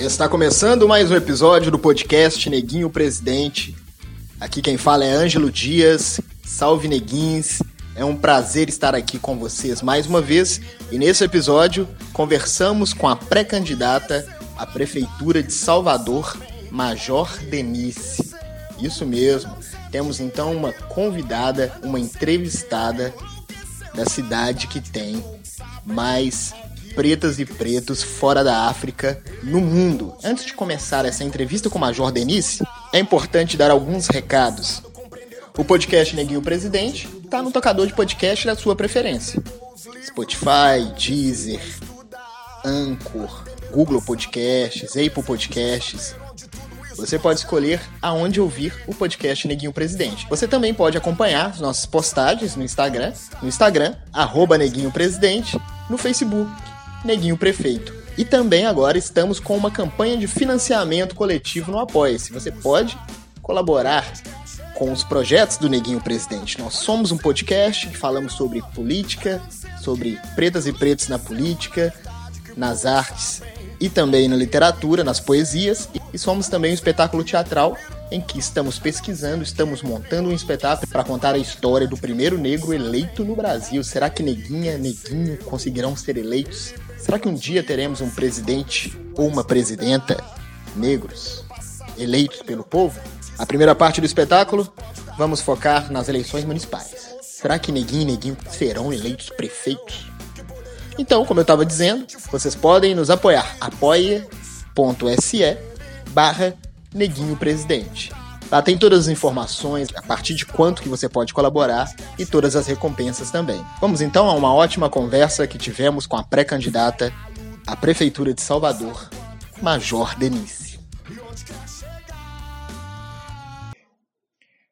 Está começando mais um episódio do podcast Neguinho Presidente. Aqui quem fala é Ângelo Dias. Salve Neguins. É um prazer estar aqui com vocês mais uma vez e nesse episódio conversamos com a pré-candidata à Prefeitura de Salvador, Major Denise. Isso mesmo, temos então uma convidada, uma entrevistada da cidade que tem mais pretas e pretos fora da África no mundo. Antes de começar essa entrevista com o Major Denise, é importante dar alguns recados. O podcast Neguinho Presidente está no tocador de podcast da sua preferência. Spotify, Deezer, Anchor, Google Podcasts, Apple Podcasts. Você pode escolher aonde ouvir o podcast Neguinho Presidente. Você também pode acompanhar as nossas postagens no Instagram, no Instagram, arroba Neguinho Presidente, no Facebook, Neguinho Prefeito. E também agora estamos com uma campanha de financiamento coletivo no Apoia-se. Você pode colaborar com os projetos do Neguinho Presidente. Nós somos um podcast que falamos sobre política, sobre pretas e pretos na política, nas artes e também na literatura, nas poesias. E somos também um espetáculo teatral em que estamos pesquisando, estamos montando um espetáculo para contar a história do primeiro negro eleito no Brasil. Será que Neguinha, Neguinho conseguirão ser eleitos? Será que um dia teremos um presidente ou uma presidenta negros eleitos pelo povo? A primeira parte do espetáculo, vamos focar nas eleições municipais. Será que Neguinho e Neguinho serão eleitos prefeitos? Então, como eu estava dizendo, vocês podem nos apoiar. apoia.se barra Neguinho Presidente. Lá tem todas as informações, a partir de quanto que você pode colaborar e todas as recompensas também. Vamos então a uma ótima conversa que tivemos com a pré-candidata à Prefeitura de Salvador, Major Denise.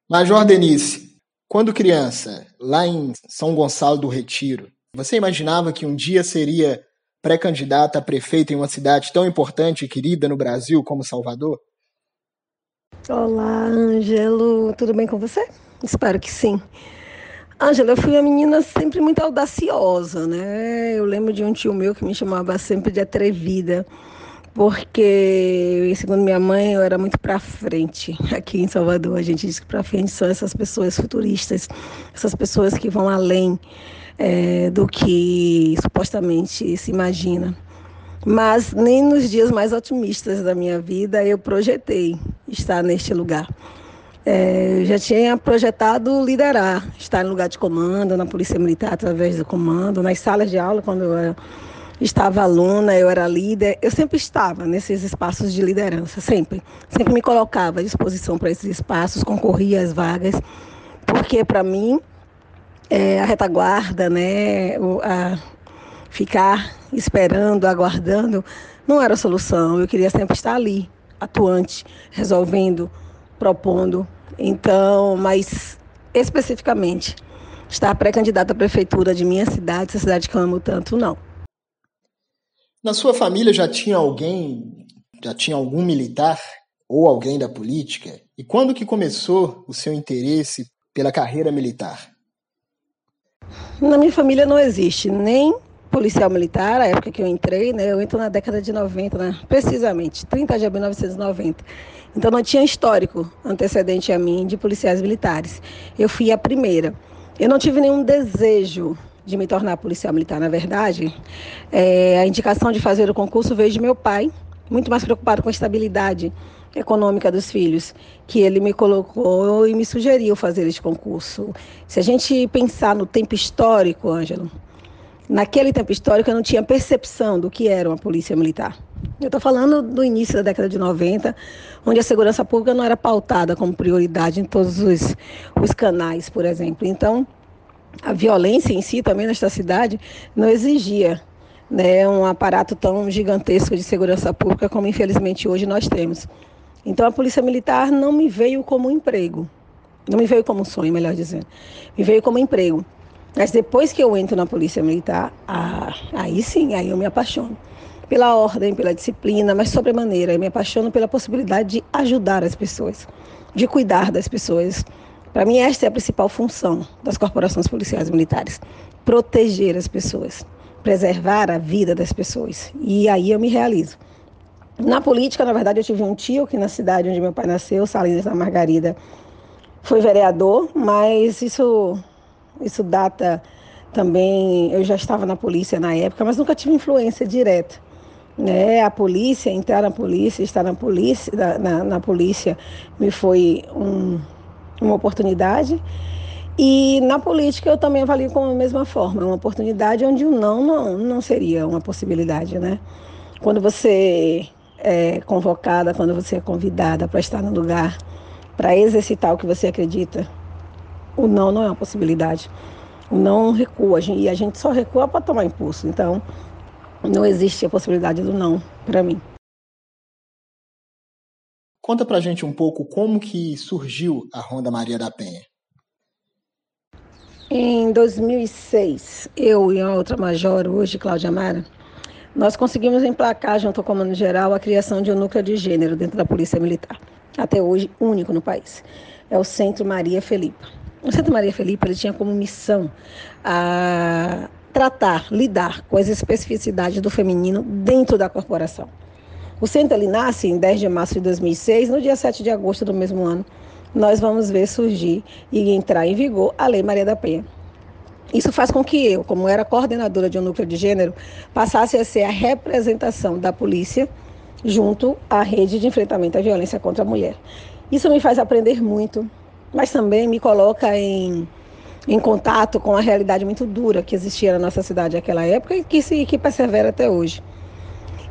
Major Denise, quando criança, lá em São Gonçalo do Retiro, você imaginava que um dia seria pré-candidata a prefeita em uma cidade tão importante e querida no Brasil como Salvador? Olá, Ângelo, tudo bem com você? Espero que sim. Ângelo, eu fui uma menina sempre muito audaciosa, né? Eu lembro de um tio meu que me chamava sempre de atrevida, porque, segundo minha mãe, eu era muito para frente. Aqui em Salvador, a gente diz que para frente são essas pessoas futuristas, essas pessoas que vão além é, do que supostamente se imagina. Mas nem nos dias mais otimistas da minha vida eu projetei estar neste lugar. É, eu já tinha projetado liderar, estar em lugar de comando, na Polícia Militar através do comando, nas salas de aula, quando eu estava aluna, eu era líder, eu sempre estava nesses espaços de liderança, sempre. Sempre me colocava à disposição para esses espaços, concorria às vagas, porque para mim é, a retaguarda, né, a, ficar esperando, aguardando, não era a solução. Eu queria sempre estar ali, atuante, resolvendo, propondo. Então, mas especificamente, estar pré-candidata à prefeitura de minha cidade, essa cidade que eu amo tanto, não. Na sua família já tinha alguém, já tinha algum militar ou alguém da política? E quando que começou o seu interesse pela carreira militar? Na minha família não existe nem policial militar, a época que eu entrei, né? Eu entro na década de 90, né? Precisamente, 30 de abril de 1990. Então não tinha histórico antecedente a mim de policiais militares. Eu fui a primeira. Eu não tive nenhum desejo de me tornar policial militar, na verdade. É, a indicação de fazer o concurso veio de meu pai, muito mais preocupado com a estabilidade econômica dos filhos, que ele me colocou e me sugeriu fazer este concurso. Se a gente pensar no tempo histórico, Ângelo, Naquele tempo histórico, eu não tinha percepção do que era uma polícia militar. Eu estou falando do início da década de 90, onde a segurança pública não era pautada como prioridade em todos os, os canais, por exemplo. Então, a violência em si, também nesta cidade, não exigia né, um aparato tão gigantesco de segurança pública como, infelizmente, hoje nós temos. Então, a Polícia Militar não me veio como emprego, não me veio como sonho, melhor dizendo, me veio como emprego. Mas depois que eu entro na Polícia Militar, ah, aí sim, aí eu me apaixono pela ordem, pela disciplina, mas sobremaneira, eu me apaixono pela possibilidade de ajudar as pessoas, de cuidar das pessoas. Para mim, esta é a principal função das corporações policiais militares: proteger as pessoas, preservar a vida das pessoas. E aí eu me realizo. Na política, na verdade, eu tive um tio que na cidade onde meu pai nasceu, Salinas da Margarida, foi vereador, mas isso, isso data também. Eu já estava na polícia na época, mas nunca tive influência direta. Né? A polícia, entrar na polícia, estar na polícia, na, na, na polícia me foi um, uma oportunidade. E na política eu também avalio com a mesma forma, uma oportunidade onde o não não, não seria uma possibilidade, né? Quando você é convocada, quando você é convidada para estar no lugar, para exercitar o que você acredita, o não não é uma possibilidade. O não recua, e a gente só recua para tomar impulso. Então, não existe a possibilidade do não para mim. Conta pra gente um pouco como que surgiu a Ronda Maria da Penha. Em 2006, eu e a outra major, hoje Cláudia Mara, nós conseguimos emplacar, junto ao Comando Geral, a criação de um núcleo de gênero dentro da Polícia Militar. Até hoje, único no país. É o Centro Maria Felipa. O Centro Maria Felipa ele tinha como missão a tratar, lidar com as especificidades do feminino dentro da corporação. O centro ele nasce em 10 de março de 2006, no dia 7 de agosto do mesmo ano, nós vamos ver surgir e entrar em vigor a Lei Maria da Penha. Isso faz com que eu, como era coordenadora de um núcleo de gênero, passasse a ser a representação da polícia junto à rede de enfrentamento à violência contra a mulher. Isso me faz aprender muito, mas também me coloca em, em contato com a realidade muito dura que existia na nossa cidade naquela época e que, se, que persevera até hoje.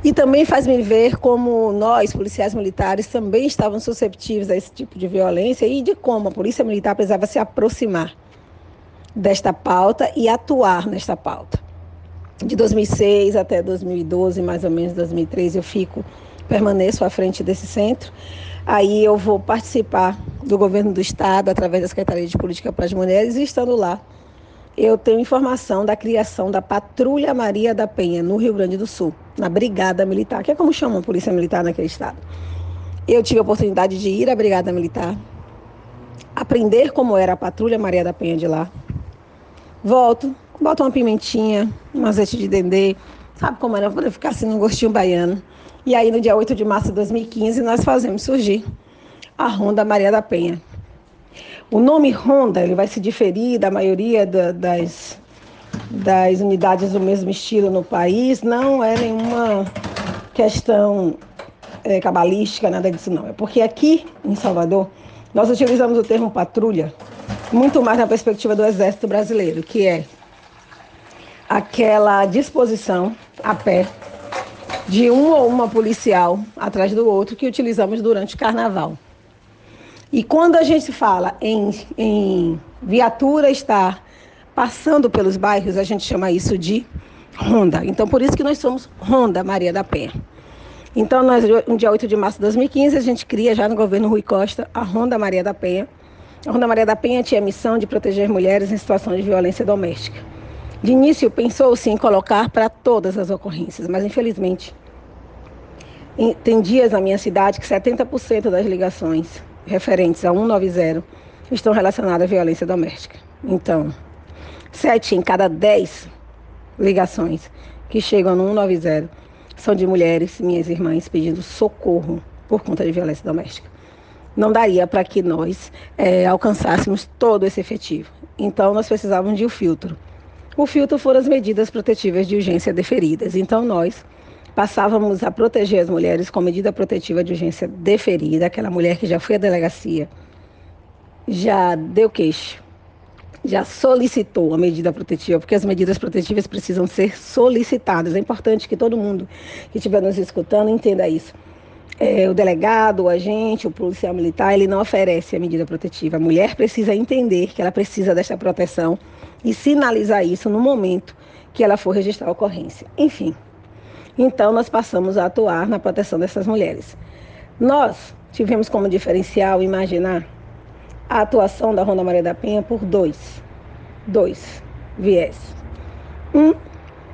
E também faz me ver como nós, policiais militares, também estávamos susceptíveis a esse tipo de violência e de como a polícia militar precisava se aproximar desta pauta e atuar nesta pauta. De 2006 até 2012, mais ou menos 2013, eu fico, permaneço à frente desse centro. Aí eu vou participar do governo do estado através da Secretaria de Política para as Mulheres e estando lá, eu tenho informação da criação da Patrulha Maria da Penha, no Rio Grande do Sul, na Brigada Militar, que é como chamam a Polícia Militar naquele estado. Eu tive a oportunidade de ir à Brigada Militar, aprender como era a Patrulha Maria da Penha de lá. Volto, boto uma pimentinha, um azeite de dendê, sabe como era, para ficar assim no gostinho baiano. E aí, no dia 8 de março de 2015, nós fazemos surgir a Ronda Maria da Penha, o nome Honda ele vai se diferir da maioria da, das, das unidades do mesmo estilo no país. Não é nenhuma questão é, cabalística, nada disso não. É porque aqui em Salvador nós utilizamos o termo patrulha muito mais na perspectiva do Exército Brasileiro, que é aquela disposição a pé de um ou uma policial atrás do outro que utilizamos durante o carnaval. E quando a gente fala em, em viatura estar passando pelos bairros, a gente chama isso de ronda. Então, por isso que nós somos Ronda Maria da Penha. Então, nós, no dia 8 de março de 2015, a gente cria já no governo Rui Costa a Ronda Maria da Penha. A Ronda Maria da Penha tinha a missão de proteger mulheres em situação de violência doméstica. De início, pensou-se em colocar para todas as ocorrências, mas infelizmente, tem dias na minha cidade que 70% das ligações referentes a 190 estão relacionadas à violência doméstica. Então, sete em cada dez ligações que chegam no 190 são de mulheres, minhas irmãs, pedindo socorro por conta de violência doméstica. Não daria para que nós é, alcançássemos todo esse efetivo. Então, nós precisávamos de um filtro. O filtro foram as medidas protetivas de urgência deferidas. Então, nós passávamos a proteger as mulheres com medida protetiva de urgência deferida, aquela mulher que já foi à delegacia, já deu queixo, já solicitou a medida protetiva, porque as medidas protetivas precisam ser solicitadas. É importante que todo mundo que estiver nos escutando entenda isso. É, o delegado, o agente, o policial militar, ele não oferece a medida protetiva. A mulher precisa entender que ela precisa desta proteção e sinalizar isso no momento que ela for registrar a ocorrência. Enfim, então, nós passamos a atuar na proteção dessas mulheres. Nós tivemos como diferencial imaginar a atuação da Ronda Maria da Penha por dois, dois viés. Um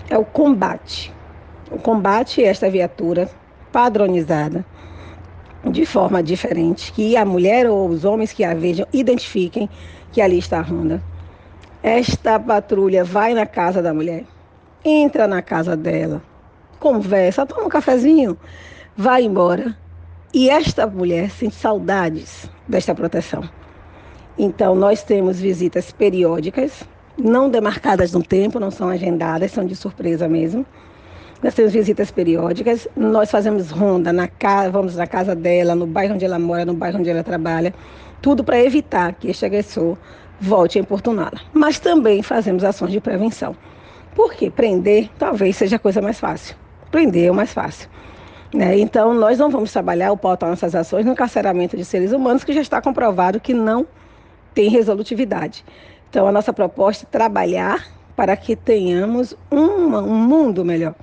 é o combate. O combate a esta viatura padronizada de forma diferente, que a mulher ou os homens que a vejam identifiquem que ali está a Ronda. Esta patrulha vai na casa da mulher, entra na casa dela, conversa, toma um cafezinho, vai embora e esta mulher sente saudades desta proteção. Então, nós temos visitas periódicas, não demarcadas no tempo, não são agendadas, são de surpresa mesmo. Nós temos visitas periódicas, nós fazemos ronda na casa, vamos na casa dela, no bairro onde ela mora, no bairro onde ela trabalha, tudo para evitar que este agressor volte a importuná-la. Mas também fazemos ações de prevenção. Por quê? Prender talvez seja a coisa mais fácil. Prender é o mais fácil. Né? Então, nós não vamos trabalhar ou pautar nossas ações no carceramento de seres humanos, que já está comprovado que não tem resolutividade. Então, a nossa proposta é trabalhar para que tenhamos um mundo melhor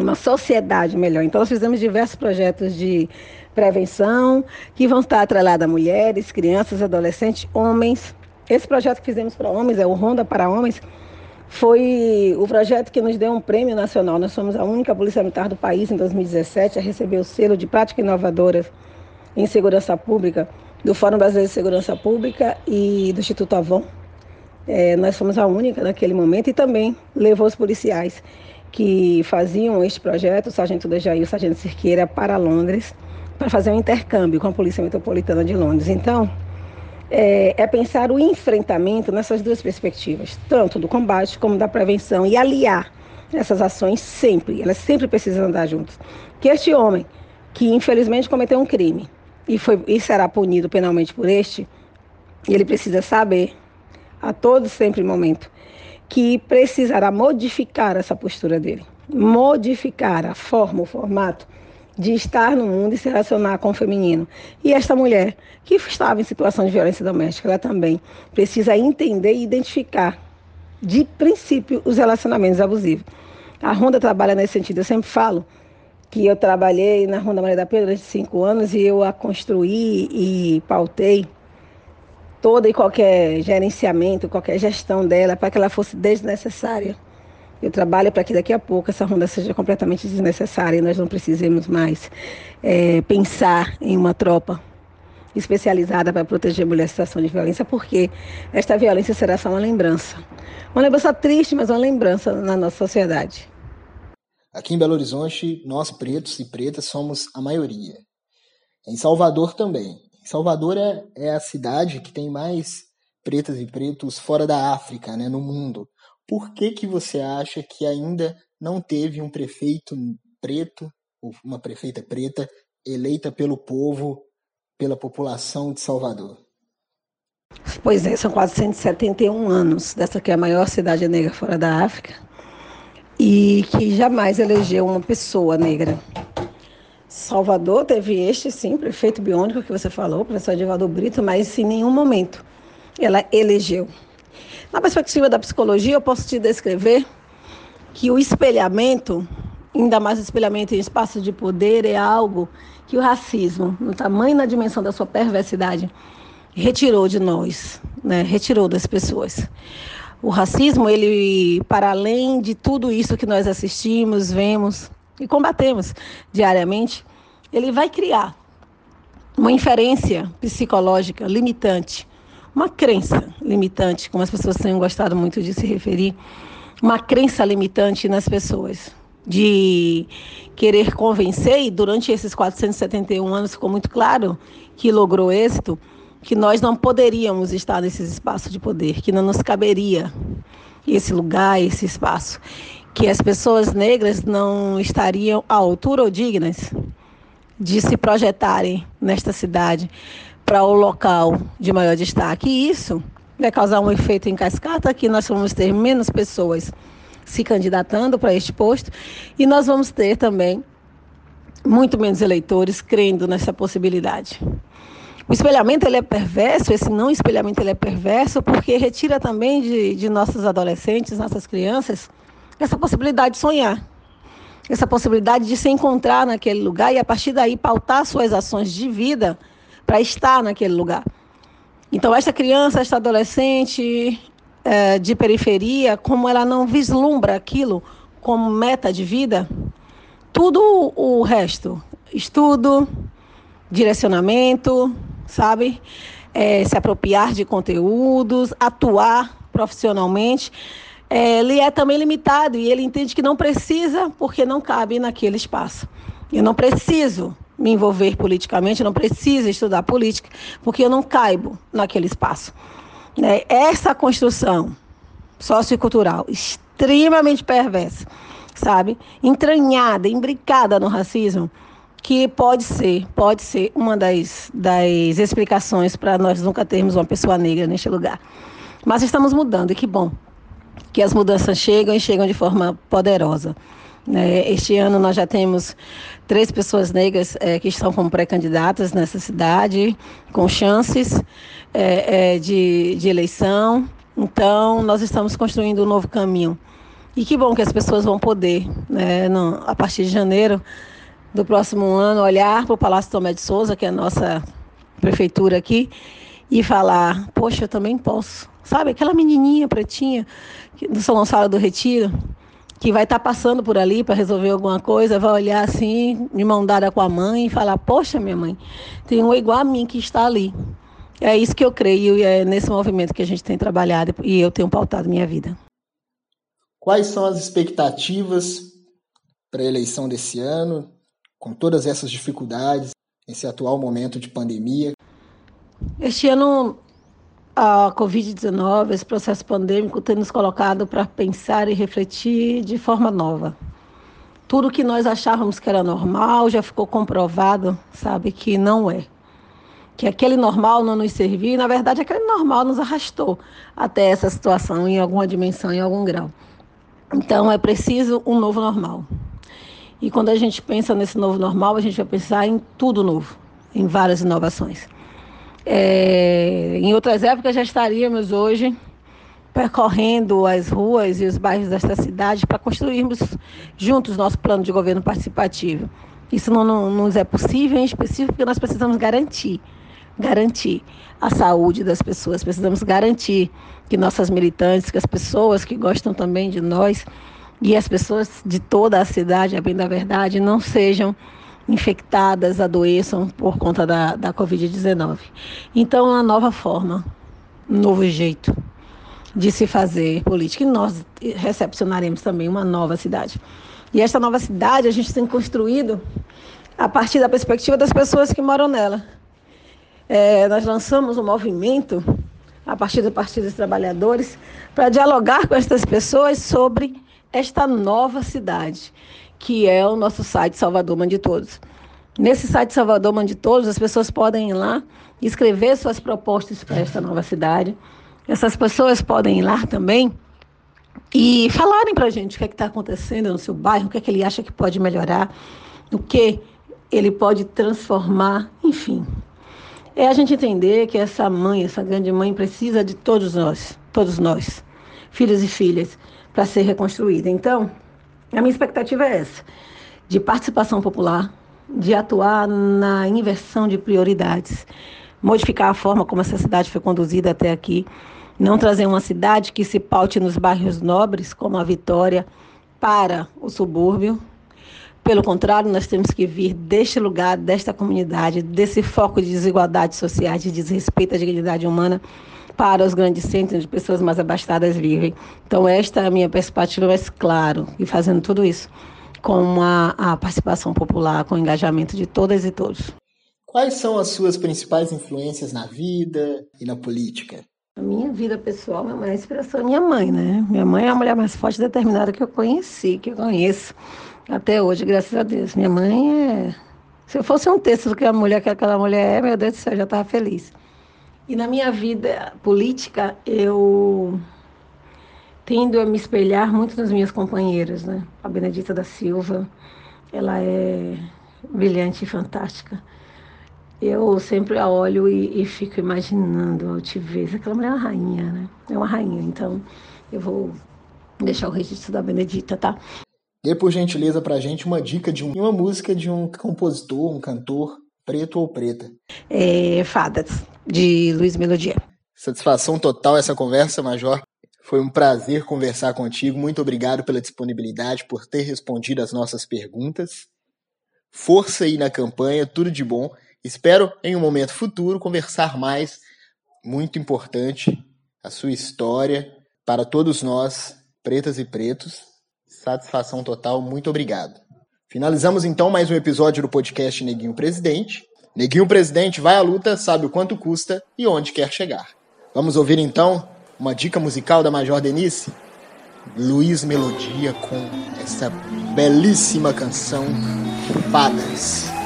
uma sociedade melhor. Então, nós fizemos diversos projetos de prevenção que vão estar atrelados a mulheres, crianças, adolescentes, homens. Esse projeto que fizemos para homens é o Ronda para Homens. Foi o projeto que nos deu um prêmio nacional. Nós somos a única polícia militar do país em 2017 a receber o selo de prática inovadora em segurança pública do Fórum Brasileiro de Segurança Pública e do Instituto Avon. É, nós fomos a única naquele momento e também levou os policiais que faziam este projeto, o Sargento Dejaí e o Sargento Cirqueira, para Londres, para fazer um intercâmbio com a Polícia Metropolitana de Londres. Então, é, é, pensar o enfrentamento nessas duas perspectivas, tanto do combate como da prevenção, e aliar essas ações sempre, elas sempre precisam andar juntas. Que este homem, que infelizmente cometeu um crime e, foi, e será punido penalmente por este, ele precisa saber, a todo sempre momento, que precisará modificar essa postura dele, modificar a forma, o formato de estar no mundo e se relacionar com o feminino. E esta mulher que estava em situação de violência doméstica, ela também precisa entender e identificar, de princípio, os relacionamentos abusivos. A Ronda trabalha nesse sentido. Eu sempre falo que eu trabalhei na Ronda Maria da Pedra durante cinco anos e eu a construí e pautei toda e qualquer gerenciamento, qualquer gestão dela, para que ela fosse desnecessária. Eu trabalho para que daqui a pouco essa ronda seja completamente desnecessária e nós não precisemos mais é, pensar em uma tropa especializada para proteger mulheres em situação de violência, porque esta violência será só uma lembrança. Uma lembrança triste, mas uma lembrança na nossa sociedade. Aqui em Belo Horizonte, nós pretos e pretas somos a maioria. Em Salvador também. Salvador é, é a cidade que tem mais pretas e pretos fora da África, né, no mundo. Por que, que você acha que ainda não teve um prefeito preto, ou uma prefeita preta, eleita pelo povo, pela população de Salvador? Pois é, são quase 171 anos dessa que é a maior cidade negra fora da África e que jamais elegeu uma pessoa negra. Salvador teve este, sim, prefeito biônico que você falou, professor Edivaldo Brito, mas em nenhum momento ela elegeu. Na perspectiva da psicologia, eu posso te descrever que o espelhamento, ainda mais o espelhamento em espaço de poder, é algo que o racismo, no tamanho e na dimensão da sua perversidade, retirou de nós, né? retirou das pessoas. O racismo, ele, para além de tudo isso que nós assistimos, vemos, e combatemos diariamente, ele vai criar uma inferência psicológica limitante, uma crença limitante, como as pessoas têm gostado muito de se referir, uma crença limitante nas pessoas, de querer convencer, e durante esses 471 anos ficou muito claro que logrou êxito, que nós não poderíamos estar nesses espaços de poder, que não nos caberia esse lugar, esse espaço que as pessoas negras não estariam à altura ou dignas de se projetarem nesta cidade para o local de maior destaque. E isso vai causar um efeito em cascata que nós vamos ter menos pessoas se candidatando para este posto e nós vamos ter também muito menos eleitores crendo nessa possibilidade. O espelhamento ele é perverso, esse não espelhamento ele é perverso porque retira também de, de nossos adolescentes, nossas crianças, essa possibilidade de sonhar, essa possibilidade de se encontrar naquele lugar e a partir daí pautar suas ações de vida para estar naquele lugar. Então, esta criança, esta adolescente é, de periferia, como ela não vislumbra aquilo como meta de vida, tudo o resto, estudo, direcionamento, sabe? É, se apropriar de conteúdos, atuar profissionalmente é, ele é também limitado e ele entende que não precisa porque não cabe naquele espaço. Eu não preciso me envolver politicamente, não preciso estudar política, porque eu não caibo naquele espaço. Né? Essa construção sociocultural extremamente perversa, sabe? Entranhada, imbricada no racismo, que pode ser, pode ser uma das, das explicações para nós nunca termos uma pessoa negra neste lugar. Mas estamos mudando, e que bom que as mudanças chegam e chegam de forma poderosa. Né? Este ano nós já temos três pessoas negras é, que estão como pré-candidatas nessa cidade, com chances é, é, de, de eleição. Então, nós estamos construindo um novo caminho. E que bom que as pessoas vão poder, né, no, a partir de janeiro do próximo ano, olhar para o Palácio Tomé de Souza, que é a nossa prefeitura aqui, e falar: Poxa, eu também posso. Sabe, aquela menininha pretinha do São Gonçalo do Retiro, que vai estar tá passando por ali para resolver alguma coisa, vai olhar assim, de mão dada com a mãe e falar: Poxa, minha mãe, tem um igual a mim que está ali. É isso que eu creio e é nesse movimento que a gente tem trabalhado e eu tenho pautado minha vida. Quais são as expectativas para a eleição desse ano, com todas essas dificuldades, nesse atual momento de pandemia? Este ano, a Covid-19, esse processo pandêmico, tem nos colocado para pensar e refletir de forma nova. Tudo que nós achávamos que era normal já ficou comprovado, sabe, que não é que aquele normal não nos servia, e na verdade aquele normal nos arrastou até essa situação em alguma dimensão, em algum grau. Então é preciso um novo normal. E quando a gente pensa nesse novo normal, a gente vai pensar em tudo novo, em várias inovações. É, em outras épocas já estaríamos hoje percorrendo as ruas e os bairros desta cidade para construirmos juntos nosso plano de governo participativo. Isso não, não nos é possível em específico porque nós precisamos garantir garantir a saúde das pessoas, precisamos garantir que nossas militantes, que as pessoas que gostam também de nós e as pessoas de toda a cidade, a bem da verdade, não sejam infectadas, adoeçam por conta da, da Covid-19. Então, uma nova forma, um novo jeito de se fazer política. E nós recepcionaremos também uma nova cidade. E esta nova cidade a gente tem construído a partir da perspectiva das pessoas que moram nela é, nós lançamos um movimento a partir do Partido dos Trabalhadores para dialogar com essas pessoas sobre esta nova cidade, que é o nosso site Salvador Mande Todos. Nesse site Salvador Mande Todos, as pessoas podem ir lá escrever suas propostas para esta nova cidade. Essas pessoas podem ir lá também e falarem para a gente o que é está acontecendo no seu bairro, o que é que ele acha que pode melhorar, o que ele pode transformar, enfim, é a gente entender que essa mãe, essa grande mãe, precisa de todos nós, todos nós, filhos e filhas, para ser reconstruída. Então, a minha expectativa é essa: de participação popular, de atuar na inversão de prioridades, modificar a forma como essa cidade foi conduzida até aqui, não trazer uma cidade que se paute nos bairros nobres, como a Vitória, para o subúrbio, pelo contrário, nós temos que vir deste lugar, desta comunidade, desse foco de desigualdade social, de desrespeito à dignidade humana para os grandes centros onde pessoas mais abastadas vivem. Então, esta é a minha perspectiva, mas claro, e fazendo tudo isso com a, a participação popular, com o engajamento de todas e todos. Quais são as suas principais influências na vida e na política? A minha vida pessoal, minha é a inspiração minha mãe, né? Minha mãe é a mulher mais forte e determinada que eu conheci, que eu conheço. Até hoje, graças a Deus. Minha mãe é. Se eu fosse um texto do que a mulher que aquela mulher é, meu Deus do céu, eu já estava feliz. E na minha vida política, eu tendo a me espelhar muito nas minhas companheiras, né? A Benedita da Silva, ela é brilhante e fantástica. Eu sempre a olho e, e fico imaginando a altivez. Aquela mulher é uma rainha, né? É uma rainha, então eu vou deixar o registro da Benedita, tá? Dê por gentileza pra gente uma dica de um, uma música de um compositor, um cantor, preto ou preta. É, Fadas, de Luiz Melodia. Satisfação total essa conversa, Major. Foi um prazer conversar contigo. Muito obrigado pela disponibilidade, por ter respondido as nossas perguntas. Força aí na campanha, tudo de bom. Espero, em um momento futuro, conversar mais. Muito importante a sua história para todos nós, pretas e pretos. Satisfação total, muito obrigado. Finalizamos então mais um episódio do podcast Neguinho Presidente. Neguinho Presidente vai à luta, sabe o quanto custa e onde quer chegar. Vamos ouvir então uma dica musical da Major Denise? Luiz Melodia com essa belíssima canção Fadas.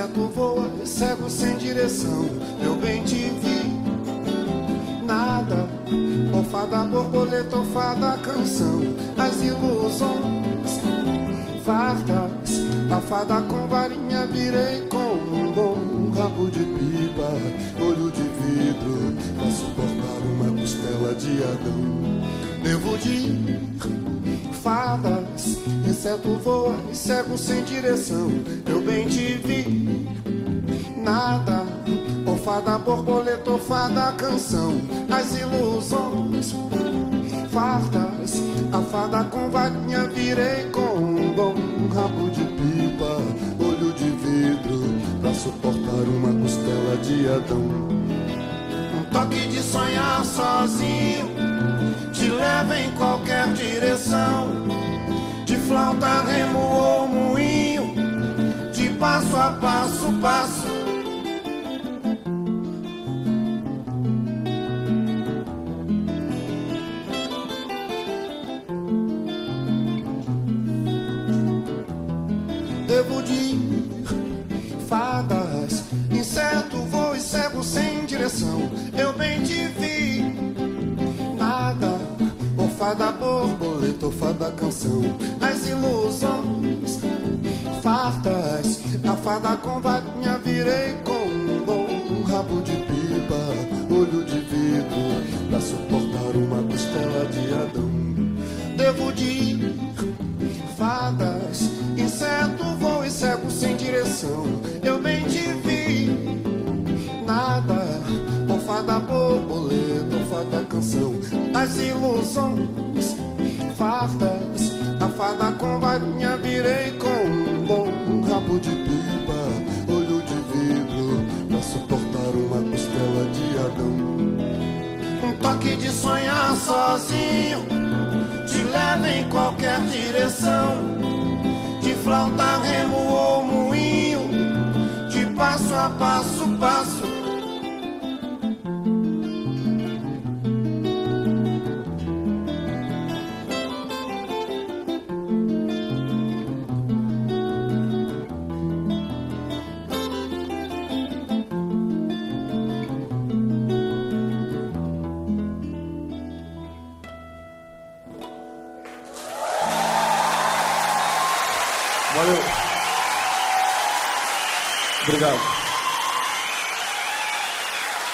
Inseto voa, cego sem direção. Eu bem te vi, nada. Ou fada borboleta, ou fada canção. As ilusões fartas, a fada com varinha virei com um bom rabo de pipa, olho de vidro, pra suportar uma costela de Adão. Devo de inseto voa e cego sem direção. Eu bem te vi, nada. Ou fada, borboleta, fada, canção. As ilusões fartas, a fada com varinha virei com um bom rabo de pipa, olho de vidro, pra suportar uma costela de Adão. Um toque de sonhar sozinho te leva em qualquer direção. Flauta, remo ou moinho, de passo a passo, passo. Devo de fadas, inseto, voo e cego sem direção. Eu bem te vi fada borboleta, fada canção, as ilusões fartas, a fada com varinha virei com um bom rabo de pipa, olho de vidro, pra suportar uma costela de Adão. Devo de fadas, inseto, voo e cego sem direção, eu bem te vi, nada, ou fada borboleta, ou fada canção, as ilusões fartas. A fada com varinha virei com um bom rabo de pipa, olho de vidro, pra suportar uma costela de Adão. Um toque de sonhar sozinho, te leva em qualquer direção. De flauta, remo ou moinho, de passo a passo, passo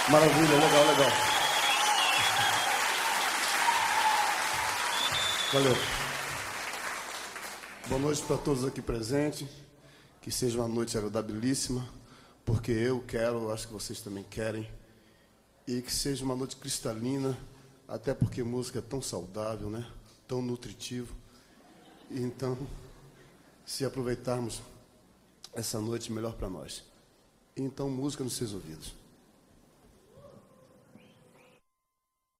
Maravilha, legal, legal. Valeu. Boa noite para todos aqui presentes. Que seja uma noite agradabilíssima, porque eu quero, acho que vocês também querem. E que seja uma noite cristalina, até porque música é tão saudável, né? Tão nutritivo. Então, se aproveitarmos essa noite melhor para nós. Então, música nos seus ouvidos.